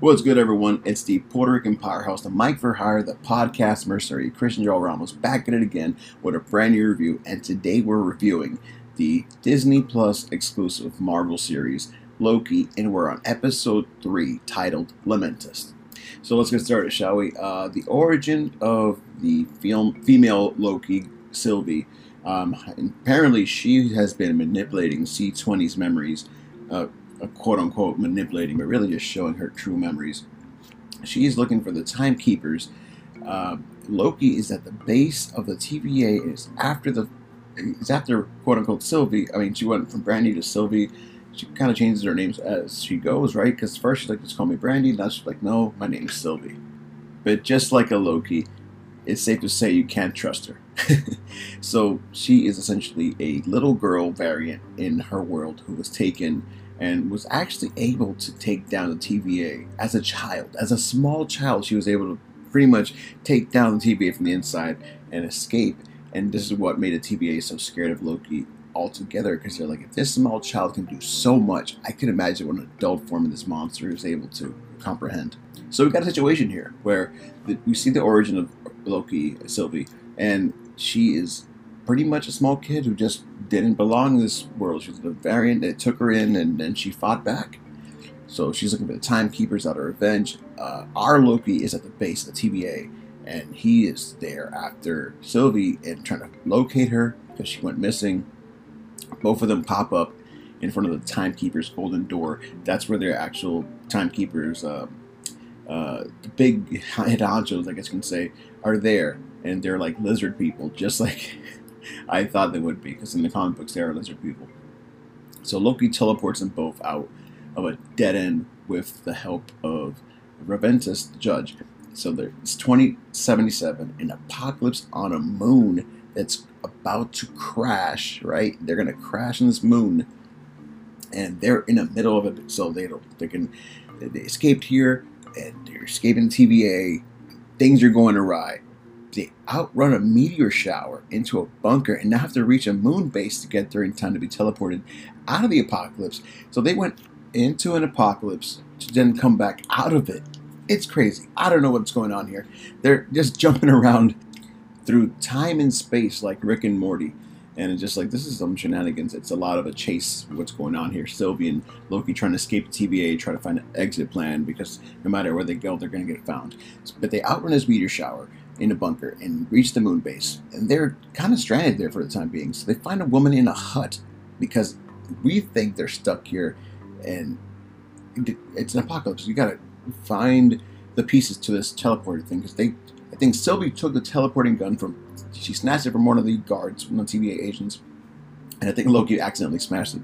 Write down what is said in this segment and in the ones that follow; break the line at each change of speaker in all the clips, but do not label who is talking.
What's good, everyone? It's the Puerto Rican powerhouse, the Mike for Hire, the podcast mercenary, Christian Joel Ramos, back at it again with a brand new review. And today we're reviewing the Disney Plus exclusive Marvel series, Loki, and we're on episode 3 titled Lamentis. So let's get started, shall we? Uh, the origin of the film, female Loki, Sylvie. Um, apparently, she has been manipulating C20's memories. Uh, quote unquote manipulating, but really just showing her true memories. She's looking for the timekeepers. Uh, Loki is at the base of the TVA. Is after the is after quote unquote Sylvie. I mean, she went from Brandy to Sylvie. She kind of changes her names as she goes, right? Because first she's like, just call me Brandy. Now she's like, no, my name's Sylvie. But just like a Loki, it's safe to say you can't trust her. so she is essentially a little girl variant in her world who was taken and was actually able to take down the TVA as a child. As a small child, she was able to pretty much take down the TVA from the inside and escape. And this is what made the TVA so scared of Loki altogether because they're like, if this small child can do so much, I can imagine what an adult form of this monster is able to comprehend. So we've got a situation here where the, we see the origin of Loki, Sylvie, and she is pretty much a small kid who just didn't belong in this world. She was a variant that took her in, and then she fought back. So she's looking for the timekeepers out of revenge. Uh, our Loki is at the base of the TVA, and he is there after Sylvie and trying to locate her because she went missing. Both of them pop up in front of the timekeepers' golden door. That's where their actual timekeepers, uh, uh, the big honchos, I guess you can say, are there, and they're like lizard people, just like I thought they would be, because in the comic books they are lizard people. So Loki teleports them both out of a dead end with the help of Raventus, the judge. So it's 2077, an apocalypse on a moon that's about to crash, right? They're going to crash on this moon, and they're in the middle of it. So they don't, they can, they escaped here, and they're escaping TVA. Things are going awry they outrun a meteor shower into a bunker and now have to reach a moon base to get there in time to be teleported out of the apocalypse. So they went into an apocalypse to then come back out of it. It's crazy. I don't know what's going on here. They're just jumping around through time and space like Rick and Morty. And it's just like, this is some shenanigans. It's a lot of a chase, what's going on here. Sylvie and Loki trying to escape TVA, try to find an exit plan because no matter where they go, they're going to get found. But they outrun this meteor shower in a bunker and reach the moon base. And they're kind of stranded there for the time being. So they find a woman in a hut because we think they're stuck here and it's an apocalypse. You gotta find the pieces to this teleporter thing because they, I think Sylvie took the teleporting gun from, she snatched it from one of the guards, one of the TVA agents, and I think Loki accidentally smashed it.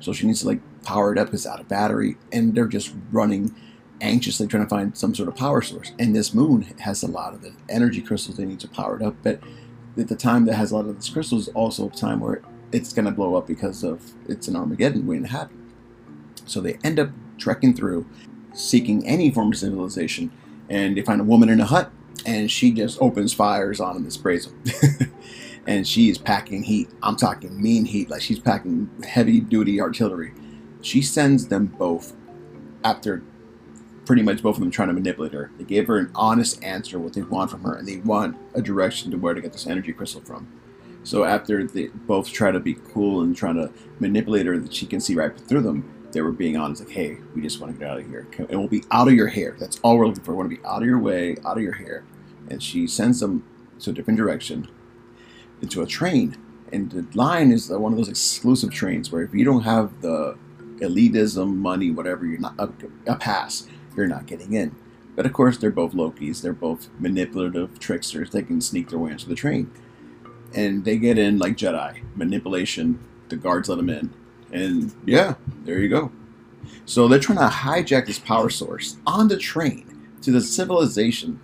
So she needs to like power it up. Because it's out of battery, and they're just running anxiously trying to find some sort of power source. And this moon has a lot of the energy crystals they need to power it up. But at the time that has a lot of these crystals, is also a time where it's going to blow up because of it's an Armageddon waiting to happen. So they end up trekking through, seeking any form of civilization, and they find a woman in a hut, and she just opens fires on them and sprays them. and she is packing heat. I'm talking mean heat, like she's packing heavy duty artillery. She sends them both after pretty much both of them trying to manipulate her. They gave her an honest answer what they want from her, and they want a direction to where to get this energy crystal from. So after they both try to be cool and trying to manipulate her that she can see right through them, they were being honest, like, "Hey, we just want to get out of here. It will be out of your hair. That's all we're looking for. We want to be out of your way, out of your hair." And she sends them to a different direction, into a train. And the line is one of those exclusive trains where if you don't have the elitism, money, whatever, you're not a, a pass you're not getting in. But of course, they're both Lokis. They're both manipulative tricksters. They can sneak their way into the train. And they get in like Jedi. Manipulation. The guards let them in. And yeah, there you go. So they're trying to hijack this power source on the train to the civilization.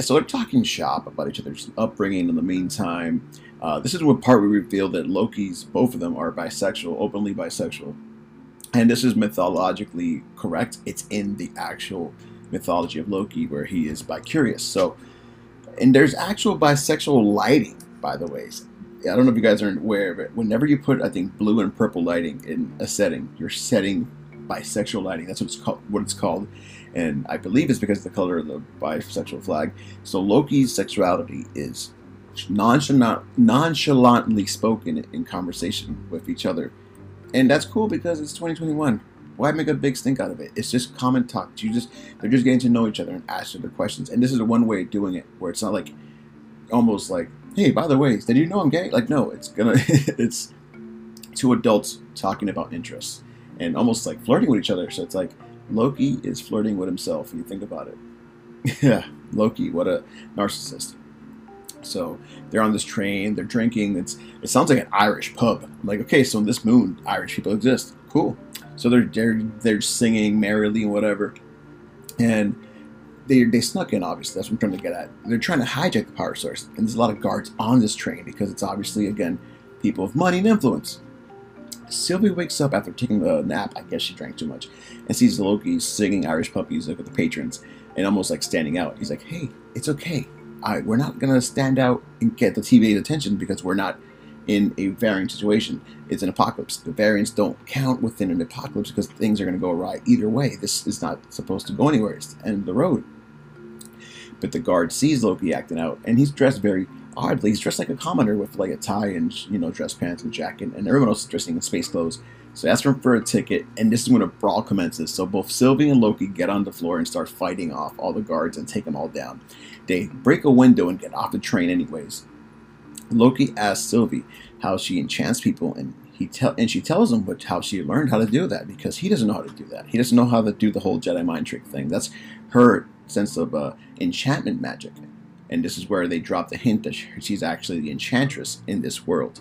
So they're talking shop about each other's upbringing in the meantime. Uh, this is what part we reveal that Loki's, both of them are bisexual, openly bisexual and this is mythologically correct. It's in the actual mythology of Loki where he is bicurious. So, and there's actual bisexual lighting, by the way. I don't know if you guys are aware of it. Whenever you put, I think, blue and purple lighting in a setting, you're setting bisexual lighting. That's what it's called. What it's called, and I believe it's because of the color of the bisexual flag. So Loki's sexuality is nonchalant, nonchalantly spoken in conversation with each other, and that's cool because it's 2021. Why make a big stink out of it? It's just common talk. You just they're just getting to know each other and ask each other questions. And this is one way of doing it, where it's not like almost like, hey, by the way, did you know I'm gay? Like, no, it's gonna it's two adults talking about interests and almost like flirting with each other. So it's like Loki is flirting with himself. When you think about it, yeah, Loki, what a narcissist. So they're on this train, they're drinking. It's it sounds like an Irish pub. I'm like, okay, so in this moon, Irish people exist. Cool. So they're they're, they're singing merrily and whatever, and they they snuck in. Obviously, that's what I'm trying to get at. They're trying to hijack the power source, and there's a lot of guards on this train because it's obviously again people of money and influence. Sylvie wakes up after taking a nap. I guess she drank too much, and sees Loki singing Irish pub music with the patrons, and almost like standing out. He's like, "Hey, it's okay. We're not gonna stand out and get the TVA's attention because we're not in a variant situation. It's an apocalypse. The variants don't count within an apocalypse because things are gonna go awry either way. This is not supposed to go anywhere. It's the end of the road." But the guard sees Loki acting out, and he's dressed very oddly. He's dressed like a commoner with like a tie and you know dress pants and jacket, and everyone else is dressing in space clothes. So he asks him for a ticket, and this is when a brawl commences. So both Sylvie and Loki get on the floor and start fighting off all the guards and take them all down. They break a window and get off the train anyways. Loki asks Sylvie how she enchants people, and he tell and she tells him what, how she learned how to do that because he doesn't know how to do that. He doesn't know how to do the whole Jedi mind trick thing. That's her sense of uh, enchantment magic. And this is where they drop the hint that she's actually the enchantress in this world.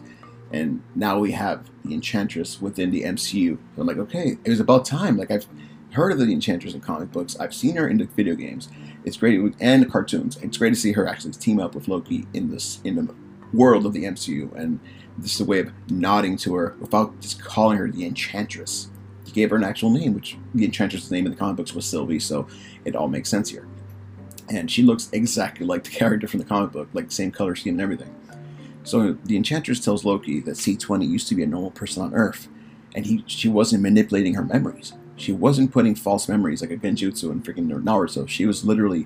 And now we have the enchantress within the MCU. I'm like, okay, it was about time. Like I've heard of the enchantress in comic books. I've seen her in the video games. It's great and the cartoons. It's great to see her actually team up with Loki in this in the world of the MCU. And this is a way of nodding to her without just calling her the enchantress. He gave her an actual name, which the enchantress' name in the comic books was Sylvie, so it all makes sense here and she looks exactly like the character from the comic book, like same color scheme and everything. So the Enchantress tells Loki that C20 used to be a normal person on Earth, and he she wasn't manipulating her memories. She wasn't putting false memories like a Genjutsu and freaking Naruto. She was literally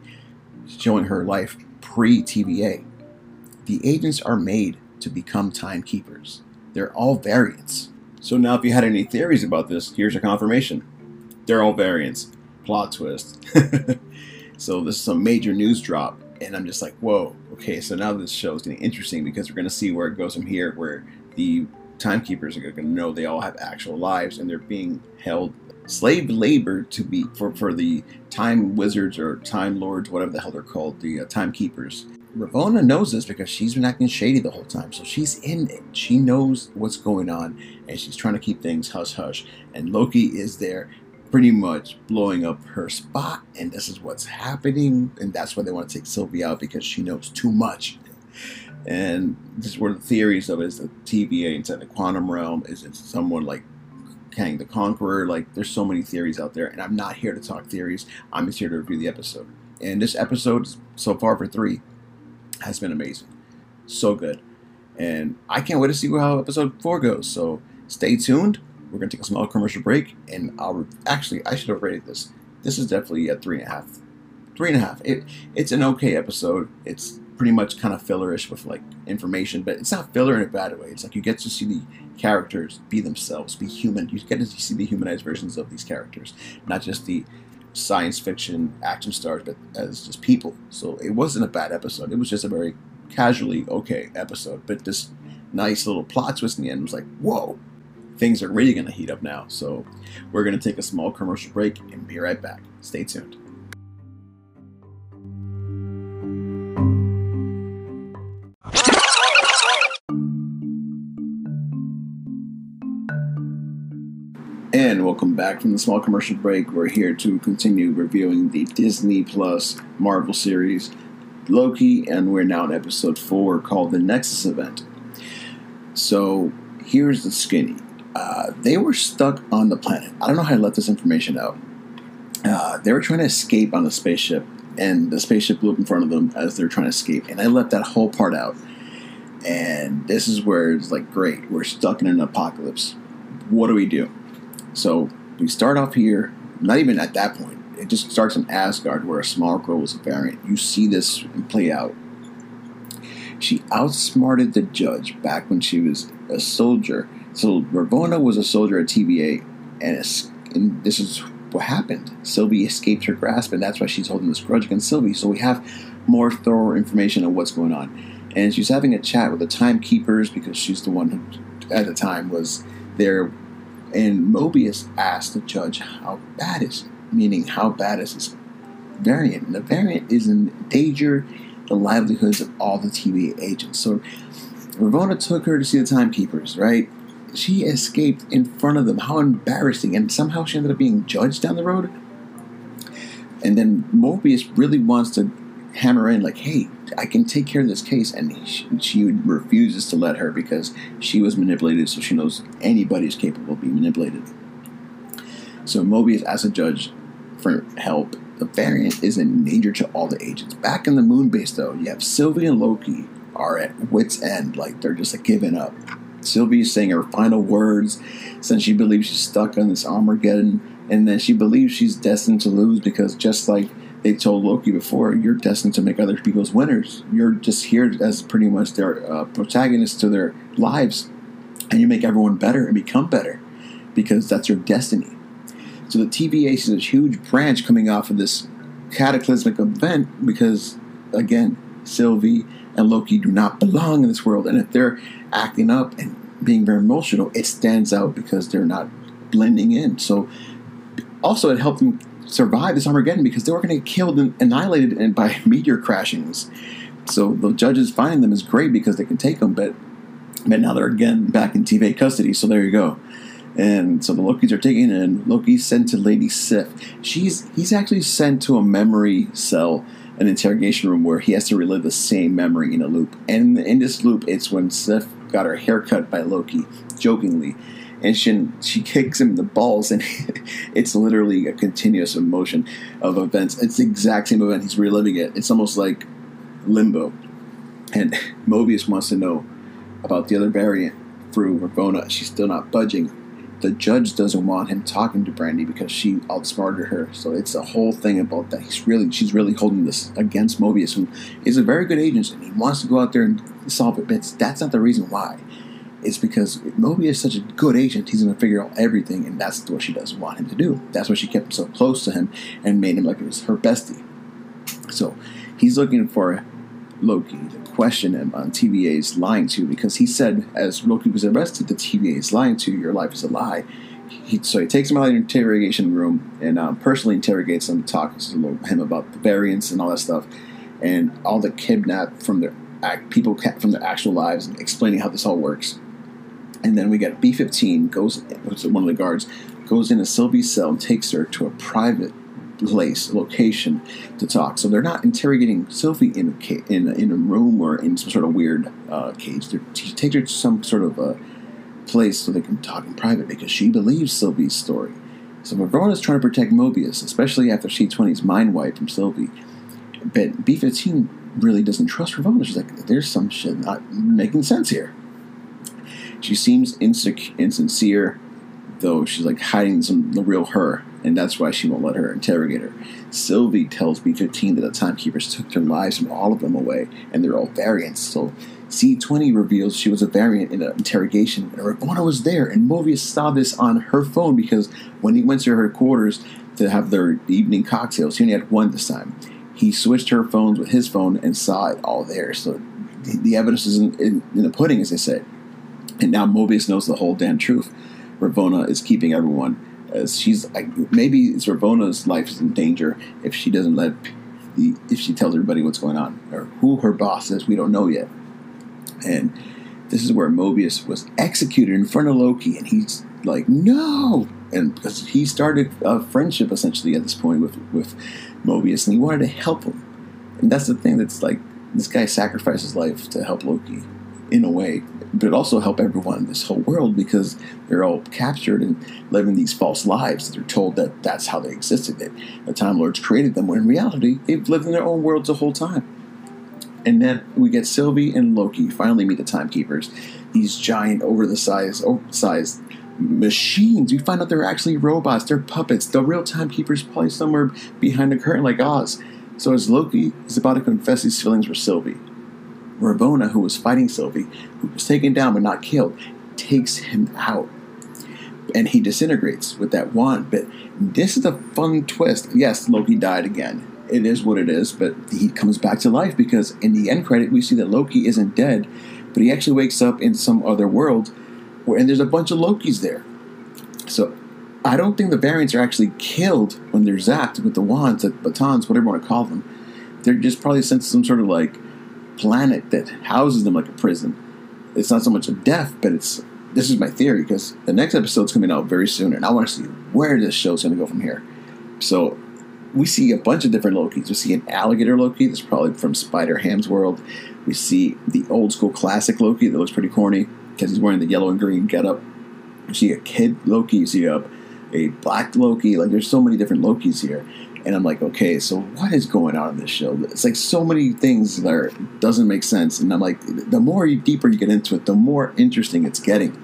showing her life pre-TVA. The agents are made to become timekeepers. They're all variants. So now if you had any theories about this, here's your confirmation. They're all variants. Plot twist. So this is a major news drop, and I'm just like, whoa, okay. So now this show is getting interesting because we're going to see where it goes from here, where the timekeepers are going to know they all have actual lives and they're being held slave labor to be for, for the time wizards or time lords, whatever the hell they're called, the uh, timekeepers. Ravonna knows this because she's been acting shady the whole time, so she's in it. She knows what's going on, and she's trying to keep things hush hush. And Loki is there pretty much blowing up her spot, and this is what's happening, and that's why they want to take Sylvie out because she knows too much. And this is where the theories of is the TVA inside the quantum realm. Is it someone like Kang the Conqueror? Like, there's so many theories out there, and I'm not here to talk theories. I'm just here to review the episode. And this episode, so far for three, has been amazing. So good. And I can't wait to see how episode four goes. So stay tuned. We're gonna take a small commercial break, and I'll actually I should have rated this. This is definitely a three and a half. Three and a half. It it's an okay episode. It's pretty much kind of fillerish with like information, but it's not filler in a bad way. It's like you get to see the characters be themselves, be human. You get to see the humanized versions of these characters, not just the science fiction action stars, but as just people. So it wasn't a bad episode. It was just a very casually okay episode, but this nice little plot twist in the end was like, whoa, things are really going to heat up now. So we're going to take a small commercial break and be right back. Stay tuned. And welcome back from the small commercial break. We're here to continue reviewing the Disney Plus Marvel series Loki, and we're now in episode 4 called The Nexus Event. So here's the skinny uh, they were stuck on the planet. I don't know how I let this information out. Uh, they were trying to escape on the spaceship, and the spaceship blew up in front of them as they were trying to escape. And I let that whole part out. And this is where it's like, great, we're stuck in an apocalypse. What do we do? So we start off here, not even at that point. It just starts in Asgard, where a small girl was a variant. You see this play out. She outsmarted the judge back when she was a soldier. So Ravonna was a soldier at TVA, and, and this is what happened. Sylvie escaped her grasp, and that's why she's holding this grudge against Sylvie. So we have more thorough information on what's going on. And she's having a chat with the timekeepers because she's the one who, at the time, was there. And Mobius asked the judge, How bad is it? Meaning, how bad is this variant? And the variant is in danger the livelihoods of all the TVA agents. So Ravonna took her to see the timekeepers, right? She escaped in front of them. How embarrassing. And somehow she ended up being judged down the road. And then Mobius really wants to hammer in, like, hey, I can take care of this case. And she, she refuses to let her because she was manipulated, so she knows anybody is capable of being manipulated. So Mobius asks a judge for help. The variant is in danger to all the agents. Back in the moon base, though, you have Sylvie and Loki are at wits' end, like they're just like giving up. Sylvie's saying her final words since she believes she's stuck on this Armageddon, and then she believes she's destined to lose because just like they told Loki before, you're destined to make other people's winners. You're just here as pretty much their uh, to their lives, and you make everyone better and become better because that's your destiny. So the TVA is a huge branch coming off of this cataclysmic event because, again, Sylvie and Loki do not belong in this world. And if they're acting up and being very emotional, it stands out because they're not blending in. So also it helped them survive this Armageddon because they were going to get killed and annihilated by meteor crashings. So the judges finding them is great because they can take them, but but now they're again back in TVA custody. So there you go. And so the Lokis are taken, and Loki's sent to Lady Sif. She's he's actually sent to a memory cell an interrogation room where he has to relive the same memory in a loop. And in this loop, it's when Sif got her hair cut by Loki, jokingly. And she, she kicks him in the balls, and it's literally a continuous emotion of events. It's the exact same event. He's reliving it. It's almost like limbo. And Mobius wants to know about the other variant through Ravonna. She's still not budging the judge doesn't want him talking to Brandy because she outsmarted her. So it's a whole thing about that. He's really she's really holding this against Mobius, who is a very good agent and he wants to go out there and solve it. But that's not the reason why. It's because Mobius is such a good agent, he's going to figure out everything, and that's what she doesn't want him to do. That's why she kept him so close to him and made him like it was her bestie. So he's looking for Loki question him on TVA's lying to you because he said, as Loki was arrested, the TVA is lying to you, your life is a lie. He, so he takes him out of the interrogation room and um, personally interrogates him, talks to him about the variants and all that stuff, and all the kidnapped from their people from their actual lives, and explaining how this all works. And then we get B-15 goes, one of the guards, goes into Sylvie's cell and takes her to a private place, location to talk. So they're not interrogating Sophie in a, ca- in, in a room or in some sort of weird uh, cage. They're, she takes her to some sort of a place so they can talk in private because she believes Sylvie's story. So Ravonna is trying to protect Mobius, especially after C20's mind wipe from Sylvie. But B15 really doesn't trust Ravonna. She's like, there's some shit not making sense here. She seems insec- insincere, though she's like hiding some the real her and that's why she won't let her interrogate her. Sylvie tells B15 that the timekeepers took their lives from all of them away, and they're all variants. So C20 reveals she was a variant in an interrogation, and was there, and Mobius saw this on her phone because when he went to her quarters to have their evening cocktails, he only had one this time. He switched her phones with his phone and saw it all there. So the, the evidence is in, in, in the pudding, as they say. And now Mobius knows the whole damn truth. Ravonna is keeping everyone as she's like maybe Ravonna's life is in danger if she doesn't let the if she tells everybody what's going on or who her boss is. We don't know yet, and this is where Mobius was executed in front of Loki, and he's like, no, and because he started a friendship essentially at this point with with Mobius, and he wanted to help him, and that's the thing that's like this guy sacrificed his life to help Loki in a way but it also help everyone in this whole world because they're all captured and living these false lives. They're told that that's how they existed, that the Time Lords created them, when in reality, they've lived in their own worlds the whole time. And then we get Sylvie and Loki finally meet the timekeepers. These giant, over the size, oversized machines. We find out they're actually robots. They're puppets. The real timekeepers probably somewhere behind the curtain like Oz. So as Loki is about to confess his feelings for Sylvie, Ravonna, who was fighting Sylvie, who was taken down but not killed, takes him out. And he disintegrates with that wand. But this is a fun twist. Yes, Loki died again. It is what it is, but he comes back to life because in the end credit we see that Loki isn't dead, but he actually wakes up in some other world where and there's a bunch of Lokis there. So I don't think the variants are actually killed when they're zapped with the wands, the batons, whatever you want to call them. They're just probably sent to some sort of like planet that houses them like a prison. It's not so much a death, but it's this is my theory because the next episode's coming out very soon, and I want to see where this show's going to go from here. So we see a bunch of different Lokis. We see an alligator Loki that's probably from Spider Ham's world. We see the old school classic Loki that looks pretty corny because he's wearing the yellow and green getup. You see a kid Loki. You see a a black Loki. Like there's so many different Lokis here. And I'm like, okay, so what is going on in this show? It's like so many things that are, doesn't make sense. And I'm like, the more you, deeper you get into it, the more interesting it's getting.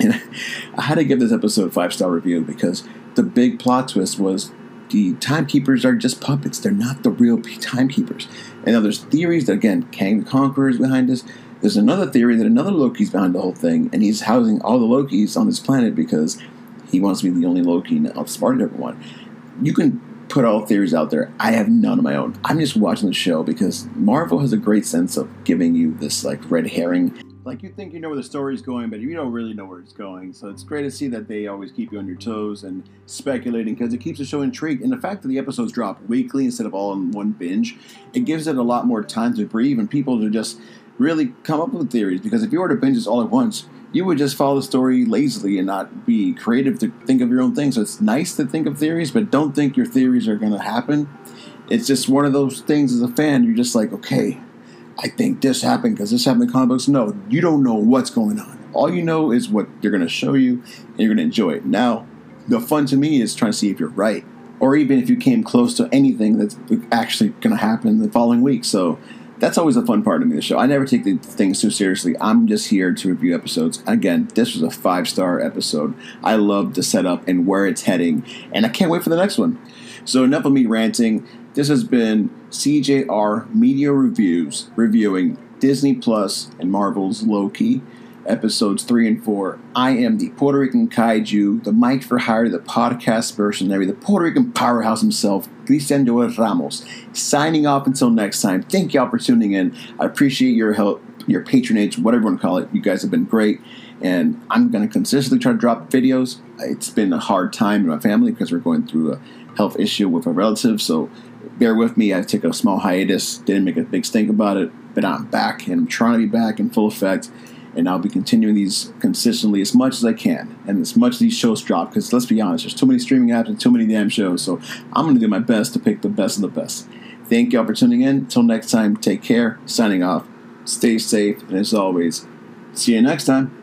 And I had to give this episode five star review because the big plot twist was the timekeepers are just puppets. They're not the real timekeepers. And now there's theories that again, Kang the Conqueror is behind this. There's another theory that another Loki's behind the whole thing, and he's housing all the Lokis on this planet because he wants to be the only Loki and outsmarted everyone. You can put all theories out there. I have none of my own. I'm just watching the show because Marvel has a great sense of giving you this like red herring. Like you think you know where the story's going, but you don't really know where it's going. So it's great to see that they always keep you on your toes and speculating because it keeps the show intrigued. And the fact that the episodes drop weekly instead of all in one binge, it gives it a lot more time to breathe and people to just really come up with theories. Because if you were to binge this all at once, you would just follow the story lazily and not be creative to think of your own things. So it's nice to think of theories, but don't think your theories are going to happen. It's just one of those things as a fan, you're just like, okay, I think this happened because this happened in comic books. No, you don't know what's going on. All you know is what they're going to show you, and you're going to enjoy it. Now, the fun to me is trying to see if you're right, or even if you came close to anything that's actually going to happen the following week. So that's always a fun part of me, the show. I never take the things too seriously. I'm just here to review episodes. Again, this was a five star episode. I love the setup and where it's heading, and I can't wait for the next one. So, enough of me ranting. This has been CJR Media Reviews reviewing Disney Plus and Marvel's Loki episodes three and four. I am the Puerto Rican kaiju, the Mike for Hire, the podcast mercenary, the Puerto Rican powerhouse himself, Cristian Joel Ramos. Signing off until next time. Thank y'all for tuning in. I appreciate your help, your patronage, whatever you want to call it. You guys have been great. And I'm going to consistently try to drop videos. It's been a hard time in my family because we're going through a health issue with a relative. So bear with me. I took a small hiatus, didn't make a big stink about it, but I'm back and I'm trying to be back in full effect and I'll be continuing these consistently as much as I can, and as much as these shows drop. Because let's be honest, there's too many streaming apps and too many damn shows. So I'm going to do my best to pick the best of the best. Thank y'all for tuning in. Until next time, take care. Signing off. Stay safe, and as always, see you next time.